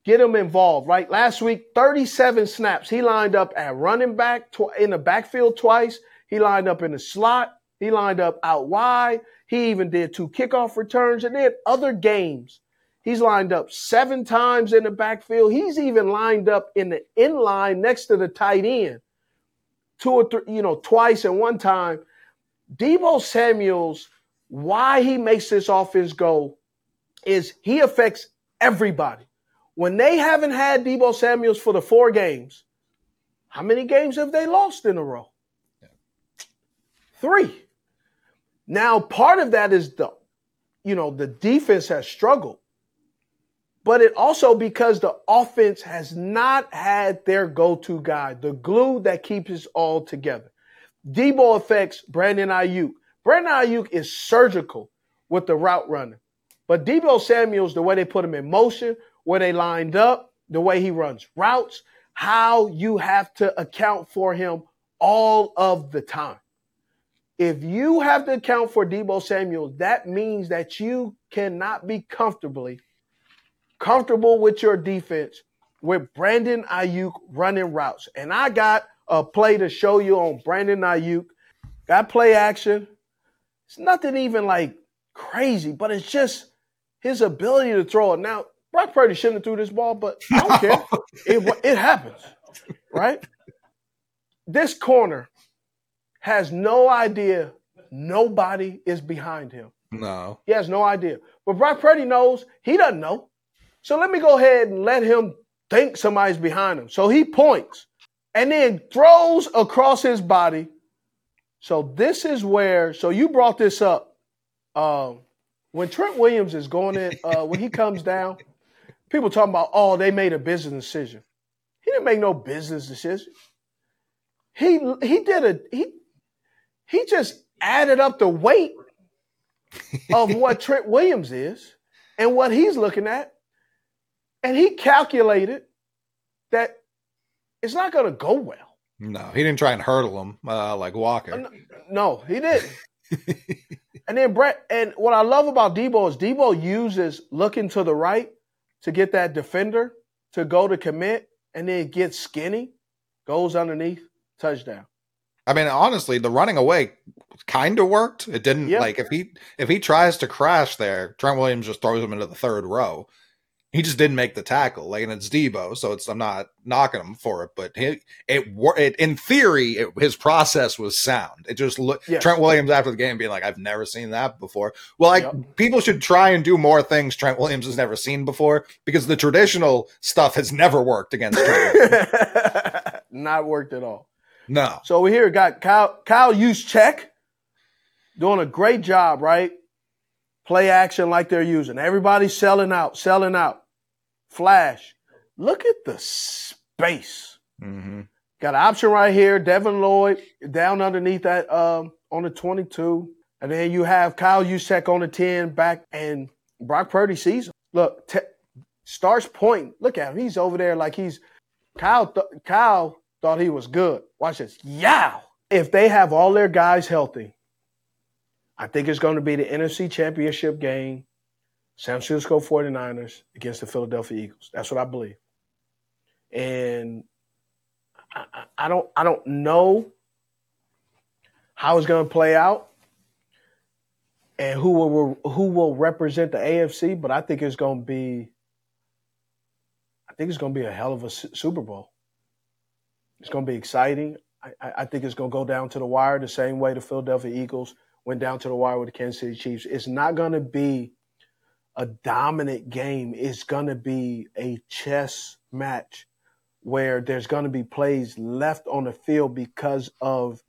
get him involved, right? Last week, 37 snaps. He lined up at running back tw- in the backfield twice. He lined up in the slot. He lined up out wide. He even did two kickoff returns. And then other games, he's lined up seven times in the backfield. He's even lined up in the in line next to the tight end two or three, you know, twice and one time. Deebo Samuels, why he makes this offense go is he affects everybody. When they haven't had Deebo Samuels for the four games, how many games have they lost in a row? Three. Now, part of that is the, you know, the defense has struggled, but it also because the offense has not had their go-to guy, the glue that keeps us all together. Deebo affects Brandon Aiyuk. Brandon Aiyuk is surgical with the route running. But Deebo Samuels, the way they put him in motion, where they lined up, the way he runs routes, how you have to account for him all of the time. If you have to account for Deebo Samuels, that means that you cannot be comfortably comfortable with your defense with Brandon Aiyuk running routes. And I got a play to show you on Brandon Aiyuk. Got play action. It's nothing even like crazy, but it's just his ability to throw it. Now, Brock Purdy shouldn't have threw this ball, but I don't care. It, it happens, right? This corner has no idea nobody is behind him. No. He has no idea. But Brock Purdy knows he doesn't know. So let me go ahead and let him think somebody's behind him. So he points and then throws across his body. So this is where, so you brought this up. Um, when Trent Williams is going in, uh, when he comes down, people talking about, oh, they made a business decision. He didn't make no business decision. He he did a he he just added up the weight of what Trent Williams is and what he's looking at. And he calculated that it's not going to go well. No. He didn't try and hurdle him uh, like Walker. No, he didn't. and then Brett, and what I love about Deebo is Deebo uses looking to the right to get that defender to go to commit and then gets skinny, goes underneath, touchdown. I mean, honestly, the running away kind of worked. It didn't Yeah. like if he if he tries to crash there, Trent Williams just throws him into the third row. He just didn't make the tackle. Like, and it's Deebo, so it's I'm not knocking him for it, but he, it it in theory it, his process was sound. It just looked Yes. Trent Williams after the game being like, I've never seen that before. Well, like Yep. people should try and do more things Trent Williams has never seen before because the traditional stuff has never worked against Trent. Not worked at all. no, So we here got Kyle Kyle Juszczyk doing a great job, right? Play action like they're using. Everybody's selling out, selling out. Flash. Look at the space. hmm Got an option right here. Devin Lloyd down underneath that um, on the 22. And then you have Kyle Juszczyk on the 10 back and Brock Purdy sees him. Look, t- starts pointing. Look at him. He's over there like he's Kyle. Th- Kyle thought he was good. Watch this. Yow. If they have all their guys healthy, I think it's going to be the NFC Championship game, San Francisco 49ers against the Philadelphia Eagles. That's what I believe. And I, I don't I don't know how it's going to play out and who will who will represent the AFC, but I think it's going to be I think it's going to be a hell of a Super Bowl. It's going to be exciting. I, I think it's going to go down to the wire the same way the Philadelphia Eagles went down to the wire with the Kansas City Chiefs. It's not going to be a dominant game. It's going to be a chess match where there's going to be plays left on the field because of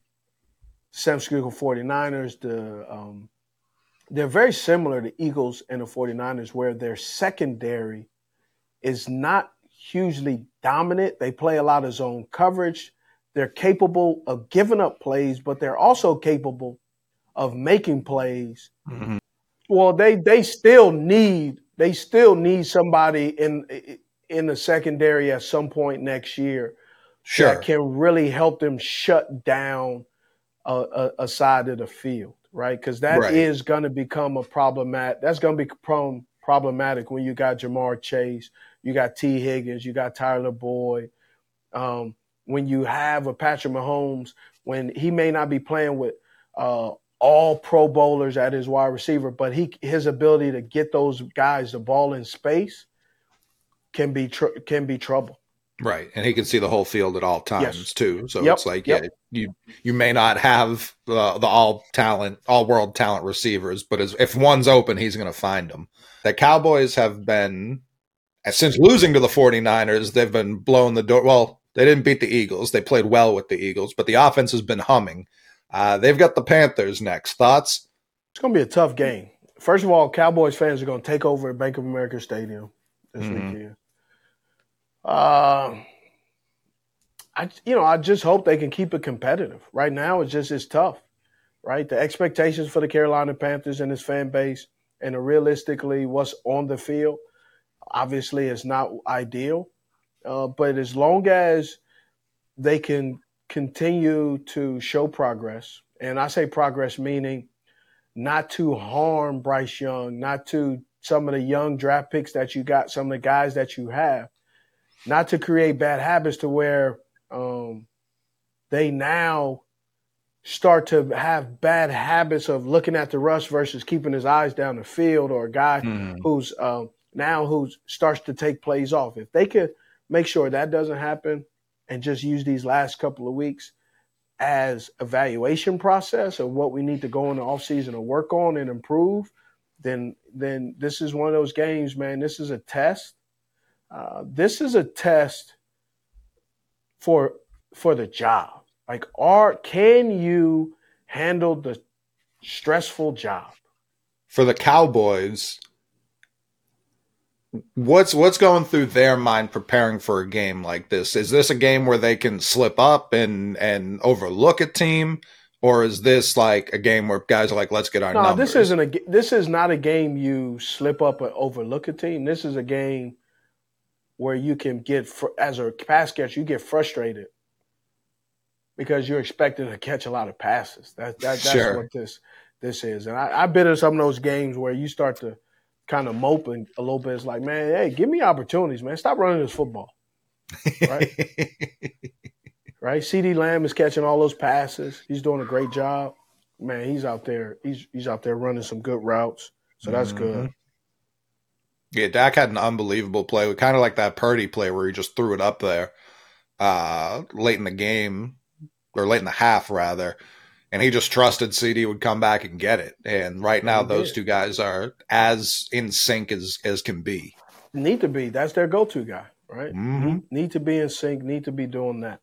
San Francisco 49ers. The um, they're very similar to Eagles and the 49ers, where their secondary is not hugely dominant. They play a lot of zone coverage. They're capable of giving up plays, but they're also capable of making plays. Mm-hmm. Well, they they still need they still need somebody in in the secondary at some point next year sure. that can really help them shut down a, a, a side of the field, right? Because that right. is going to become a problematic. That's going to become problematic when you got Ja'Marr Chase, you got Tee Higgins, you got Tyler Boyd. Um, when you have a Patrick Mahomes, when he may not be playing with uh, all Pro Bowlers at his wide receiver, but he his ability to get those guys the ball in space can be tr- can be trouble. Right, and he can see the whole field at all times yes. too. So yep. it's like, yep. yeah, you you may not have the the all talent, all world talent receivers, but as, if one's open, he's going to find them. The Cowboys have been since losing to the 49ers, they've been blowing the door. Well, they didn't beat the Eagles; they played well with the Eagles, but the offense has been humming. Uh, they've got the Panthers next. Thoughts? It's going to be a tough game. First of all, Cowboys fans are going to take over at Bank of America Stadium this mm-hmm. weekend. Uh, I you know I just hope they can keep it competitive. Right now, it's just it's tough, right? The expectations for the Carolina Panthers and its fan base, and realistically, what's on the field, obviously, is not ideal. Uh, but as long as they can continue to show progress, and I say progress meaning not to harm Bryce Young, not to some of the young draft picks that you got, some of the guys that you have, not to create bad habits to where um, they now start to have bad habits of looking at the rush versus keeping his eyes down the field or a guy mm. who's um, now who starts to take plays off. If they could make sure that doesn't happen and just use these last couple of weeks as evaluation process of what we need to go in the offseason and work on and improve, then then this is one of those games, man. This is a test uh, this is a test for for the job. Like, are can you handle the stressful job? For the Cowboys, what's what's going through their mind preparing for a game like this? Is this a game where they can slip up and and overlook a team? Or is this like a game where guys are like, let's get our no, numbers? this isn't a. This is not a game you slip up and overlook a team. This is a game where you can get as a pass catcher, you get frustrated because you're expected to catch a lot of passes. That, that that's sure. what this this is. And I, I've been in some of those games where you start to kind of moping a little bit. It's like, man, hey, give me opportunities, man. Stop running this football. Right? right? CeeDee Lamb is catching all those passes. He's doing a great job. Man, he's out there. He's he's out there running some good routes. So that's mm-hmm. good. Yeah, Dak had an unbelievable play, kind of like that Purdy play where he just threw it up there uh, late in the game or late in the half rather, and he just trusted CeeDee would come back and get it. And right now, those two guys are as in sync as as can be. Need to be. That's their go-to guy, right? Mm-hmm. Need to be in sync. Need to be doing that.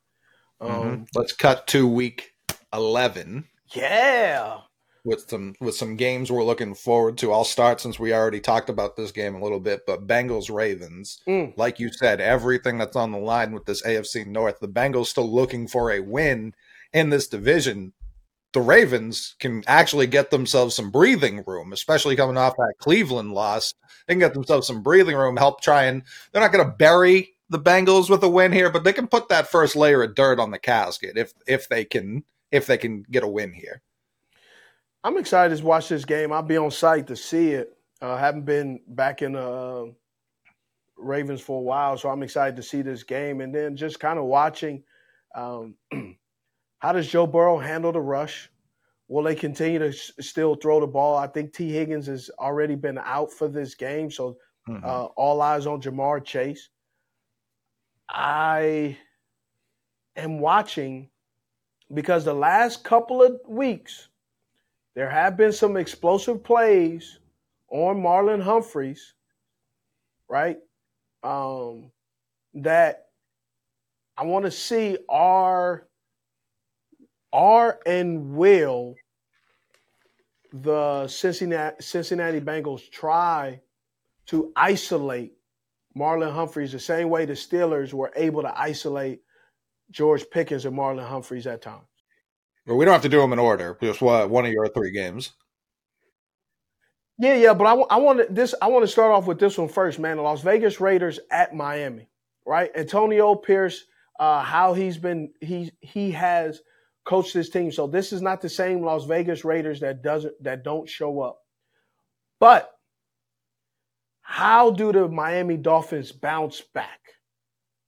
Um, mm-hmm. Let's cut to week eleven. Yeah. with some with some games we're looking forward to. I'll start since we already talked about this game a little bit, but Bengals Ravens. Mm. Like you said, everything that's on the line with this AFC North, the Bengals still looking for a win in this division. The Ravens can actually get themselves some breathing room, especially coming off that Cleveland loss. They can get themselves some breathing room, help try and they're not going to bury the Bengals with a win here, but they can put that first layer of dirt on the casket if if they can if they can get a win here. I'm excited to watch this game. I'll be on site to see it. Uh, haven't been back in the uh, Ravens for a while, so I'm excited to see this game. And then just kind of watching um, how does Joe Burrow handle the rush? Will they continue to s- still throw the ball? I think Tee Higgins has already been out for this game, so mm-hmm. uh, all eyes on Ja'Marr Chase. I am watching because the last couple of weeks there have been some explosive plays on Marlon Humphreys, right? Um, that I want to see are are and will the Cincinnati Cincinnati Bengals try to isolate Marlon Humphreys the same way the Steelers were able to isolate George Pickens and Marlon Humphreys at times. Well, we don't have to do them in order. Just what one of your three games. Yeah, yeah, but I, I want this. I want to start off with this one first, man. The Las Vegas Raiders at Miami, right? Antonio Pierce, uh, how he's been he he has coached this team. So this is not the same Las Vegas Raiders that doesn't that don't show up. But how do the Miami Dolphins bounce back?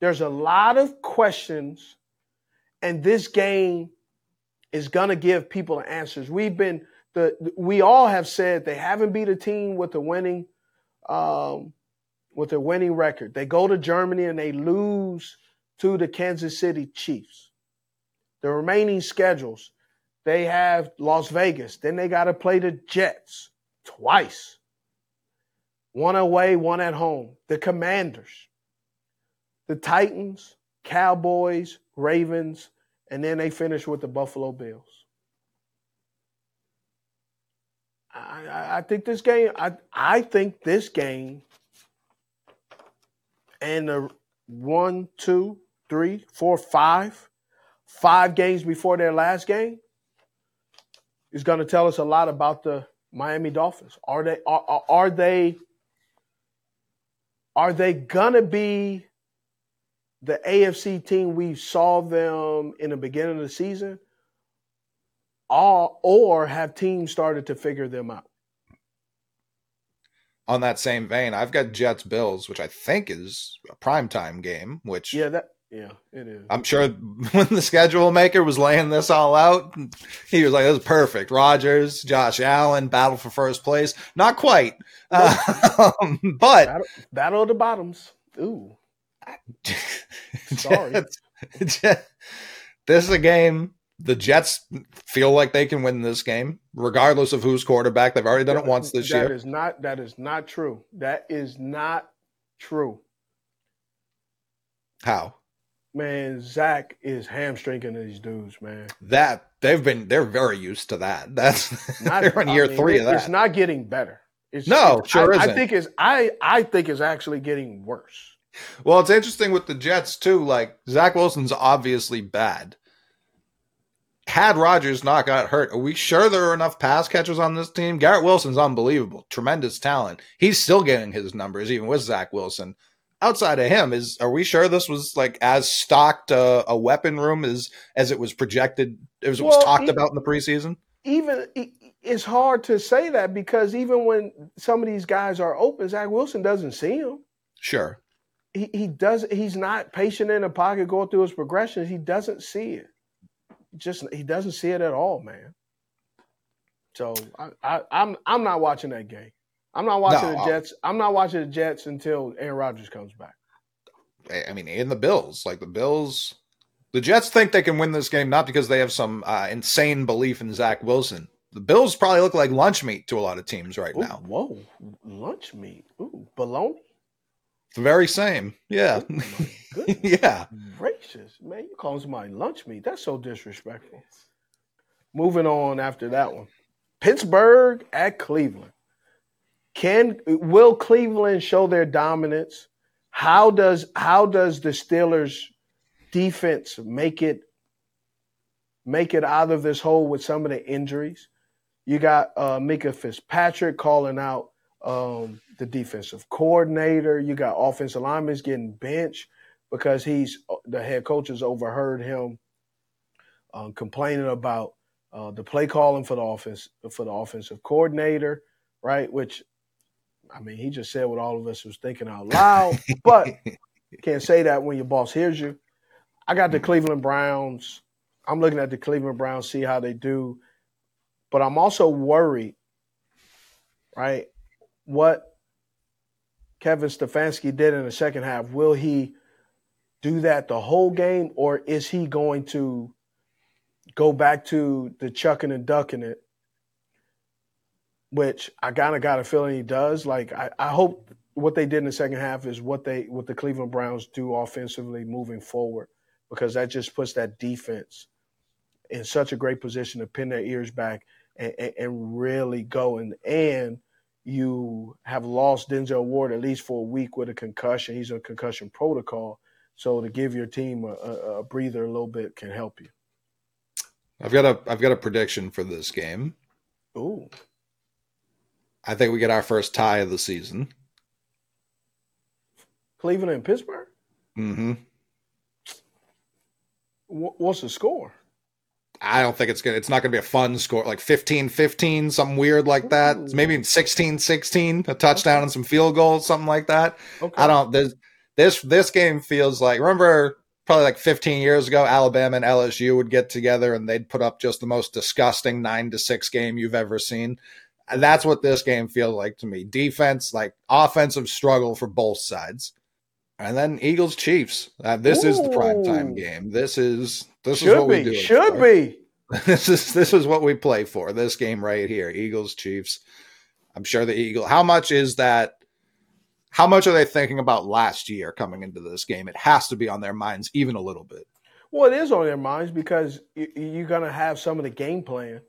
There's a lot of questions, and this game is gonna give people answers. We've been the we all have said they haven't beat a team with a winning um, with a winning record. They go to Germany and they lose to the Kansas City Chiefs. The remaining schedules, they have Las Vegas, then they got to play the Jets twice. One away, one at home. The Commanders, the Titans, Cowboys, Ravens, and then they finish with the Buffalo Bills. I, I think this game. I I think this game and the one, two, three, four, five, five games before their last game is going to tell us a lot about the Miami Dolphins. Are they are, are they are they going to be the AFC team we saw them in the beginning of the season? Or, or have teams started to figure them out? On that same vein, I've got Jets Bills, which I think is a primetime game, which Yeah, that yeah, it is. I'm sure when the schedule maker was laying this all out, he was like, "This is perfect." Rodgers, Josh Allen, battle for first place. Not quite, uh, but battle, battle of the bottoms. Ooh, sorry. this is a game. The Jets feel like they can win this game, regardless of who's quarterback. They've already done it once this that year. That is not. That is not true. That is not true. How? Man, Zach is hamstringing these dudes, man. That they've been they're very used to that. That's not, they're in year I mean, three it, of that. It's not getting better. It's, no, it's, sure I, isn't. I think it's I I think it's actually getting worse. Well, it's interesting with the Jets too. Like Zach Wilson's obviously bad. Had Rodgers not got hurt, are we sure there are enough pass catchers on this team? Garrett Wilson's unbelievable, tremendous talent. He's still getting his numbers even with Zach Wilson outside of him is are we sure this was like as stocked uh, a weapon room as as it was projected as it well, was talked even, about in the preseason? Even it's hard to say that because even when some of these guys are open zach wilson doesn't see them sure. He, he does he's not patient in the pocket going through his progressions. He doesn't see it. Just he doesn't see it at all man. So I, I i'm i'm not watching that game I'm not watching no, the Jets. I'm not watching the Jets until Aaron Rodgers comes back. I mean, in the Bills, like the Bills, the Jets think they can win this game not because they have some uh, insane belief in Zach Wilson. The Bills probably look like lunch meat to a lot of teams right Ooh, now. Whoa, lunch meat? Ooh, bologna. The very same. Yeah. Oh yeah. Gracious, man, you calling somebody lunch meat? That's so disrespectful. Moving on after that one. Pittsburgh at Cleveland. Can will Cleveland show their dominance? How does how does the Steelers defense make it make it out of this hole with some of the injuries? You got uh, Minkah Fitzpatrick calling out um, the defensive coordinator. You got offensive linemen getting benched because he's the head coach has overheard him um, complaining about uh, the play calling for the offense for the offensive coordinator, right? Which, I mean, he just said what all of us was thinking out loud, but can't say that when your boss hears you. I got the mm-hmm. Cleveland Browns. I'm looking at the Cleveland Browns, see how they do, but I'm also worried, right? What Kevin Stefanski did in the second half, will he do that the whole game, or is he going to go back to the chucking and ducking it, which I kind of got a feeling he does. Like I, I hope what they did in the second half is what they what the Cleveland Browns do offensively moving forward, because that just puts that defense in such a great position to pin their ears back and, and, and really go and and you have lost Denzel Ward at least for a week with a concussion. He's on concussion protocol. So to give your team a, a, a breather a little bit can help you. I've got a I've got a prediction for this game. Ooh. I think we get our first tie of the season. Cleveland and Pittsburgh? Mm-hmm. What's the score? I don't think it's gonna it's not gonna be a fun score, like 15-15, something weird like that. Ooh. Maybe 16-16, a touchdown okay. and some field goals, something like that. Okay. I don't there's this this game feels like remember probably like 15 years ago, Alabama and LSU would get together and they'd put up just the most disgusting nine to six game you've ever seen. That's what this game feels like to me. Defense, like offensive struggle for both sides. And then Eagles Chiefs. Uh, this Ooh. is the prime time game. This is this Should is what be. we do. Should for. be. This is this is what we play for. This game right here. Eagles Chiefs. I'm sure the Eagle. How much is that how much are they thinking about last year coming into this game? It has to be on their minds even a little bit. Well, it is on their minds because you're going to have some of the game plan,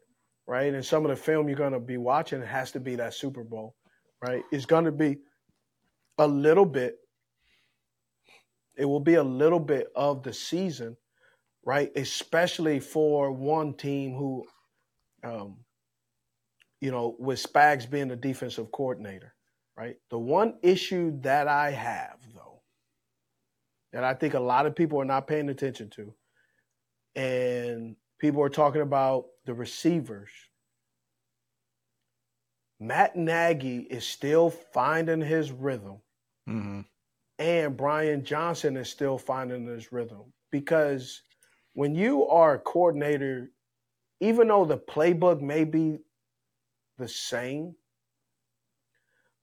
right? And some of the film you're going to be watching has to be that Super Bowl, right? It's going to be a little bit, it will be a little bit of the season, right? Especially for one team who, um, you know, with Spags being the defensive coordinator right? The one issue that I have, though, that I think a lot of people are not paying attention to, and people are talking about the receivers. Matt Nagy is still finding his rhythm, mm-hmm. and Brian Johnson is still finding his rhythm because when you are a coordinator, even though the playbook may be the same,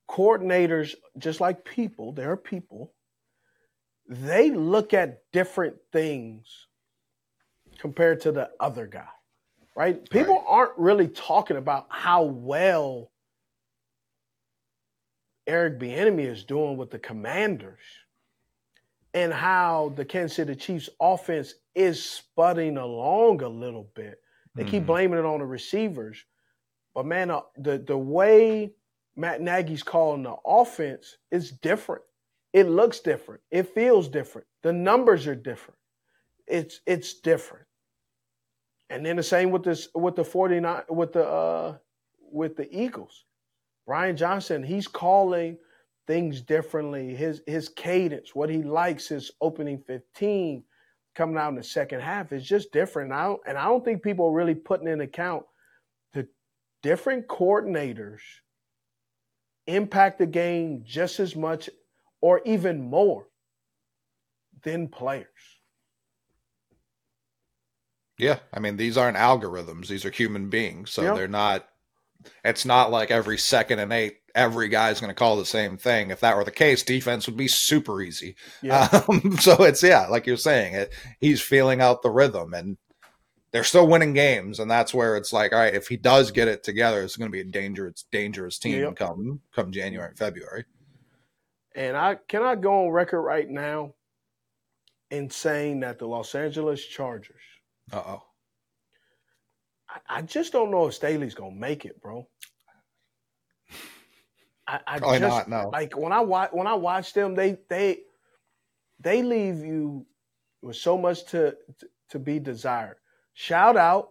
coordinators, just like people, there are people, they look at different things compared to the other guy, right? People right. aren't really talking about how well Eric Bieniemy is doing with the Commanders and how the Kansas City Chiefs offense is spudding along a little bit. They mm-hmm. keep blaming it on the receivers, but man, uh, the the way Matt Nagy's calling the offense is different. It looks different. It feels different. The numbers are different. It's it's different. And then the same with this with the 49 with the uh with the Eagles. Brian Johnson, he's calling things differently. His his cadence, what he likes, his opening 15 coming out in the second half is just different. And I don't, and I don't think people are really putting in account the different coordinators impact the game just as much or even more than players. Yeah, I mean these aren't algorithms; these are human beings, so they're not. It's not like every second and eight, every guy's going to call the same thing. If that were the case, defense would be super easy. Yeah. Um, so it's yeah, like you're saying, it, he's feeling out the rhythm, and they're still winning games, and that's where it's like, all right, if he does get it together, it's going to be a dangerous, dangerous team yep. come come January and February. And I cannot go on record right now in saying that the Los Angeles Chargers. Uh oh. I, I just don't know if Staley's gonna make it, bro. I, I Probably just not, no. like when I watch when I watch them, they they they leave you with so much to to be desired. Shout out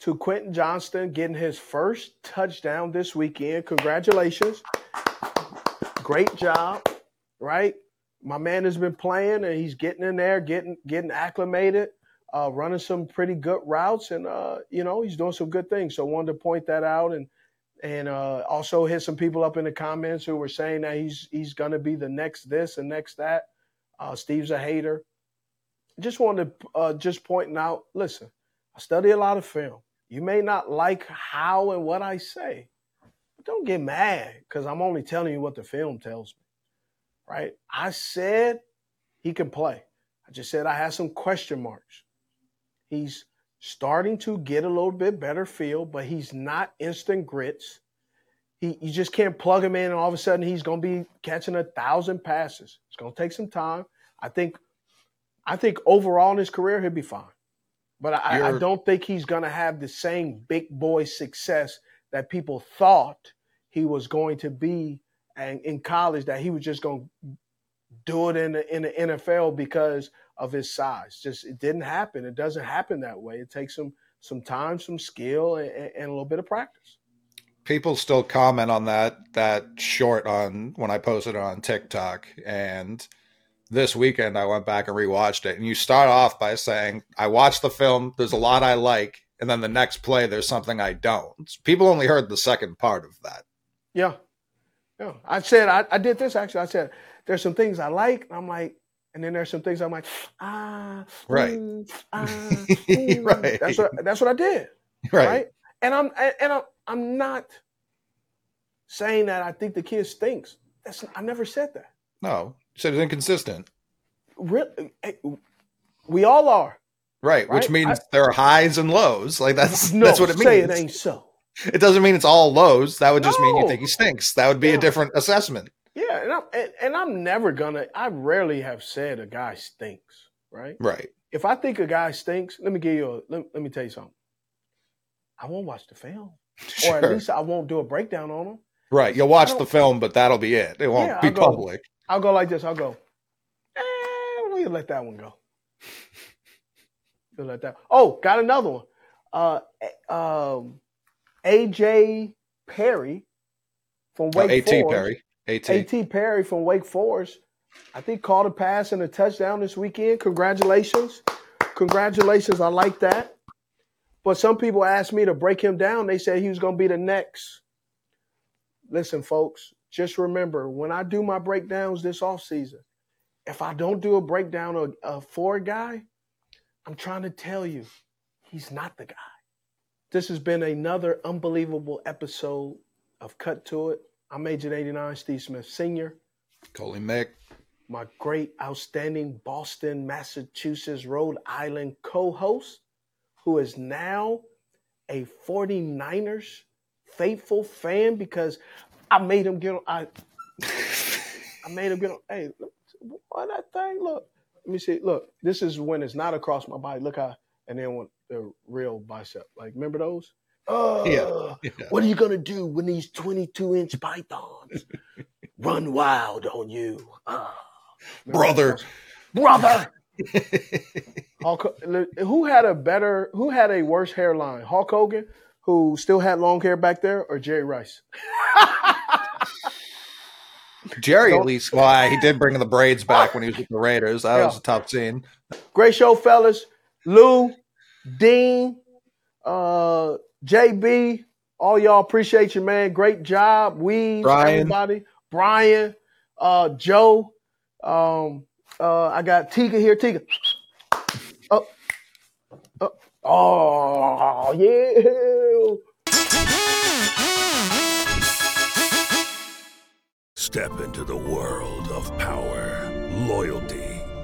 to Quentin Johnston getting his first touchdown this weekend. Congratulations. Great job, right? My man has been playing and he's getting in there, getting getting acclimated, uh, running some pretty good routes, and uh, you know he's doing some good things. So I wanted to point that out, and and uh, also hit some people up in the comments who were saying that he's he's going to be the next this and next that. Uh, Steve's a hater. Just wanted to uh, just pointing out. Listen, I study a lot of film. You may not like how and what I say, but don't get mad because I'm only telling you what the film tells me. Right? I said he can play. I just said I had some question marks. He's starting to get a little bit better feel, but he's not instant grits. He you just can't plug him in and all of a sudden he's gonna be catching a thousand passes. It's gonna take some time. I think I think overall in his career he'll be fine. But I, I don't think he's gonna have the same big boy success that people thought he was going to be and in college that he was just gonna do it in the in the NFL because of his size. Just it didn't happen. It doesn't happen that way. It takes some some time, some skill, and, and a little bit of practice. people still comment on that that short on when I posted it on TikTok and this weekend I went back and rewatched it and you start off by saying I watched the film there's a lot I like and then the next play there's something I don't. People only heard the second part of that. Yeah, yeah. I said I, I did this actually. I said there's some things I like. I'm like, and then there's some things I'm like, ah, Right. mm, ah, mm. Right. That's what that's what I did. Right. right? And I'm and I'm I'm not saying that I think the kid stinks. That's I never said that. No. You said it's inconsistent. Really, we all are. Right, which means I- there are highs and lows. Like that's No, that's what it means. say it ain't so. It doesn't mean it's all lows. That would just mean you think he stinks. That would be Yeah. a different assessment. Yeah, and I'm and, and I'm never gonna. I rarely have said a guy stinks. Right. Right. If I think a guy stinks, let me give you a. Let, let me tell you something. I won't watch the film, or at least I won't do a breakdown on him. Right. You'll watch the film, but that'll be it. It won't Yeah, be I'll go- public. I'll go like this. I'll go. Eh, we'll let that one go. We'll let that. Oh, got another one. Uh, eh, um, AJ Perry from Oh, Wake AT Forest. Perry. AT. AT Perry from Wake Forest. I think caught a pass and a touchdown this weekend. Congratulations. Congratulations. I like that. But some people asked me to break him down. They said he was going to be the next. Listen, folks, just remember when I do my breakdowns this offseason, if I don't do a breakdown of, a guy, I'm trying to tell you, he's not the guy. This has been another unbelievable episode of Cut to It. I'm Agent 89, Steve Smith Sr., Coley Mick. my great, outstanding Boston, Massachusetts, Rhode Island co host, who is now a 49ers faithful fan because I made him get on. I, I made him get on. Hey, look, boy, that thing, look. Let me see. Look, this is when it's not across my body. Look how, and then when the real bicep. Like, remember those? Oh, Yeah. Yeah. what are you gonna do when these 22 inch pythons run wild on you? Ah. Brother. brother. Hulk, who had a better, who had a worse hairline? Hulk Hogan, who still had long hair back there, or Jerry Rice? Jerry, Don't- at least, well, he did bring the braids back when he was with the Raiders. That Yeah. was a tough scene. Great show, fellas. Lou, Dean, uh, JB, all y'all appreciate you, man. Great job. We, Brian. everybody, Brian, uh, Joe. Um, uh, I got Tika here. Tika. Oh, oh, oh, yeah. Step into the world of power, loyalty,